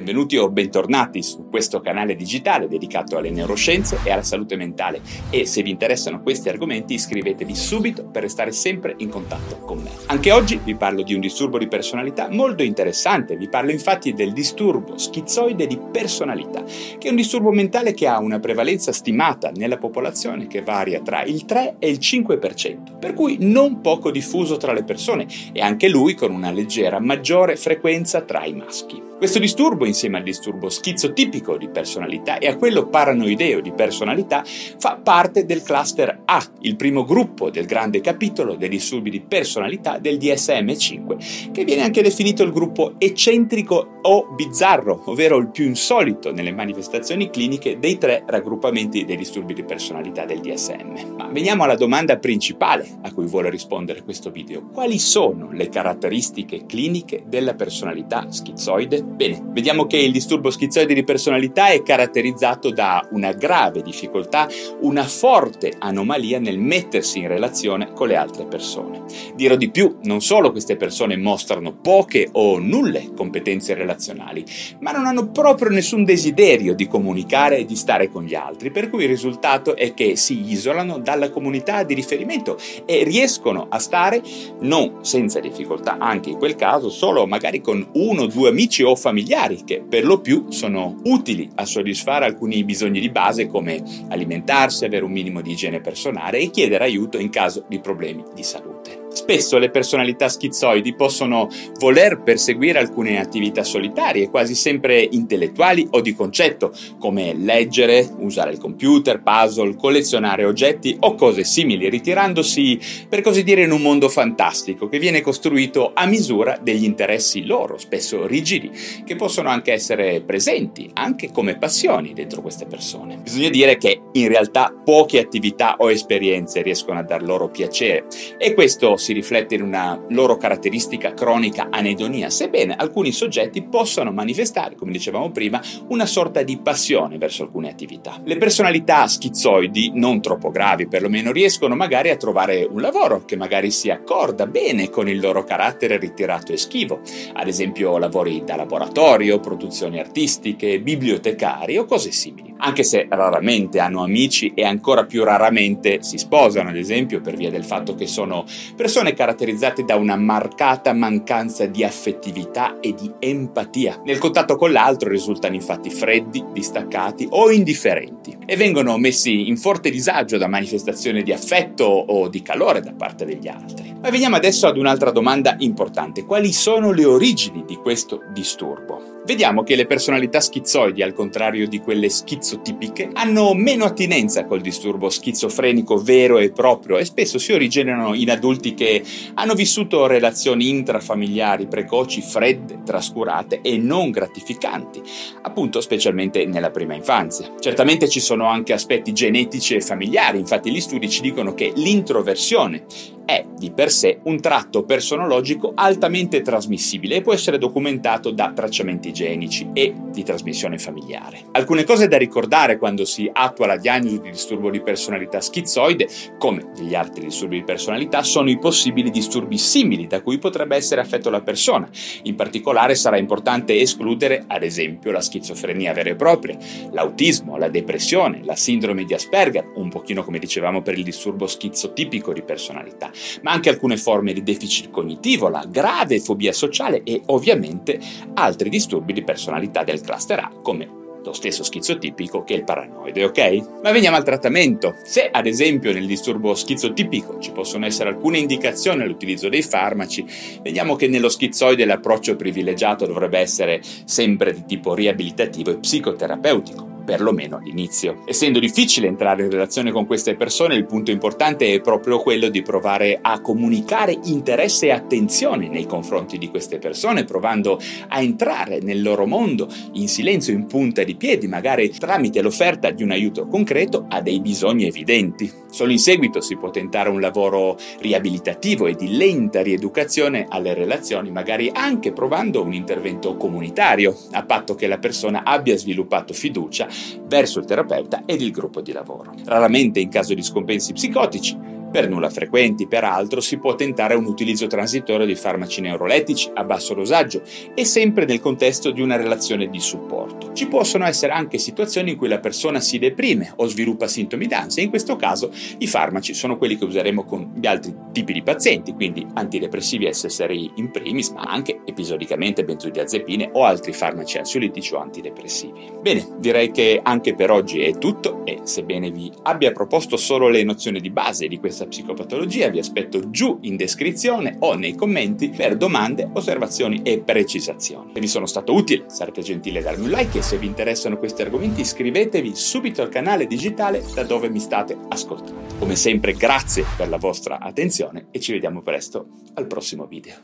Benvenuti o bentornati su questo canale digitale dedicato alle neuroscienze e alla salute mentale e se vi interessano questi argomenti iscrivetevi subito per restare sempre in contatto con me. Anche oggi vi parlo di un disturbo di personalità molto interessante, vi parlo infatti del disturbo schizoide di personalità, che è un disturbo mentale che ha una prevalenza stimata nella popolazione che varia tra il 3 e il 5%, per cui non poco diffuso tra le persone e anche lui con una leggera maggiore frequenza tra i maschi. Questo disturbo, insieme al disturbo schizotipico di personalità e a quello paranoideo di personalità, fa parte del cluster A, il primo gruppo del grande capitolo dei disturbi di personalità del DSM-5, che viene anche definito il gruppo eccentrico o bizzarro, ovvero il più insolito nelle manifestazioni cliniche dei tre raggruppamenti dei disturbi di personalità del DSM. Ma veniamo alla domanda principale a cui vuole rispondere questo video. Quali sono le caratteristiche cliniche della personalità schizoide? Bene, vediamo che il disturbo schizoide di personalità è caratterizzato da una grave difficoltà, una forte anomalia nel mettersi in relazione con le altre persone. Dirò di più, non solo queste persone mostrano poche o nulle competenze relazionali, ma non hanno proprio nessun desiderio di comunicare e di stare con gli altri, per cui il risultato è che si isolano dalla comunità di riferimento e riescono a stare non senza difficoltà, anche in quel caso, solo magari con uno o due amici o familiari che per lo più sono utili a soddisfare alcuni bisogni di base come alimentarsi, avere un minimo di igiene personale e chiedere aiuto in caso di problemi di salute. Spesso le personalità schizoidi possono voler perseguire alcune attività solitarie, quasi sempre intellettuali o di concetto, come leggere, usare il computer, puzzle, collezionare oggetti o cose simili, ritirandosi, per così dire, in un mondo fantastico che viene costruito a misura degli interessi loro, spesso rigidi, che possono anche essere presenti, anche come passioni dentro queste persone. Bisogna dire che in realtà poche attività o esperienze riescono a dar loro piacere e questo si riflette in una loro caratteristica cronica anedonia, sebbene alcuni soggetti possano manifestare, come dicevamo prima, una sorta di passione verso alcune attività. Le personalità schizoidi, non troppo gravi perlomeno, riescono magari a trovare un lavoro che magari si accorda bene con il loro carattere ritirato e schivo, ad esempio lavori da laboratorio, produzioni artistiche, bibliotecari o cose simili, anche se raramente hanno amici e ancora più raramente si sposano, ad esempio, per via del fatto che sono persone caratterizzate da una marcata mancanza di affettività e di empatia. Nel contatto con l'altro risultano infatti freddi, distaccati o indifferenti e vengono messi in forte disagio da manifestazioni di affetto o di calore da parte degli altri. Ma veniamo adesso ad un'altra domanda importante. Quali sono le origini di questo disturbo? Vediamo che le personalità schizoidi, al contrario di quelle schizotipiche, hanno meno attinenza col disturbo schizofrenico vero e proprio e spesso si originano in adulti che hanno vissuto relazioni intrafamiliari precoci, fredde, trascurate e non gratificanti, appunto specialmente nella prima infanzia. Certamente ci sono anche aspetti genetici e familiari, infatti gli studi ci dicono che l'introversione è di per sé un tratto personologico altamente trasmissibile e può essere documentato da tracciamenti genici e di trasmissione familiare. Alcune cose da ricordare quando si attua la diagnosi di disturbo di personalità schizoide, come degli altri disturbi di personalità, sono i possibili disturbi simili da cui potrebbe essere affetto la persona. In particolare sarà importante escludere, ad esempio, la schizofrenia vera e propria, l'autismo, la depressione, la sindrome di Asperger, un pochino come dicevamo per il disturbo schizotipico di personalità ma anche alcune forme di deficit cognitivo, la grave fobia sociale e ovviamente altri disturbi di personalità del cluster A come lo stesso schizotipico che il paranoide, ok? Ma veniamo al trattamento. Se ad esempio nel disturbo schizotipico ci possono essere alcune indicazioni all'utilizzo dei farmaci, vediamo che nello schizoide l'approccio privilegiato dovrebbe essere sempre di tipo riabilitativo e psicoterapeutico perlomeno all'inizio. Essendo difficile entrare in relazione con queste persone, il punto importante è proprio quello di provare a comunicare interesse e attenzione nei confronti di queste persone, provando a entrare nel loro mondo in silenzio, in punta di piedi, magari tramite l'offerta di un aiuto concreto a dei bisogni evidenti. Solo in seguito si può tentare un lavoro riabilitativo e di lenta rieducazione alle relazioni, magari anche provando un intervento comunitario, a patto che la persona abbia sviluppato fiducia verso il terapeuta ed il gruppo di lavoro. Raramente in caso di scompensi psicotici per nulla frequenti, peraltro, si può tentare un utilizzo transitorio di farmaci neurolettici a basso dosaggio e sempre nel contesto di una relazione di supporto. Ci possono essere anche situazioni in cui la persona si deprime o sviluppa sintomi d'ansia, in questo caso i farmaci sono quelli che useremo con gli altri tipi di pazienti, quindi antidepressivi SSRI in primis, ma anche episodicamente benzodiazepine o altri farmaci ansiolitici o antidepressivi. Bene, direi che anche per oggi è tutto e sebbene vi abbia proposto solo le nozioni di base di questa psicopatologia, vi aspetto giù in descrizione o nei commenti per domande, osservazioni e precisazioni. Se vi sono stato utile, sarete gentili a darmi un like e se vi interessano questi argomenti iscrivetevi subito al canale digitale da dove mi state ascoltando. Come sempre grazie per la vostra attenzione e ci vediamo presto al prossimo video.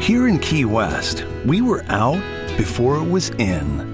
Here in Key West, we were out before it was in.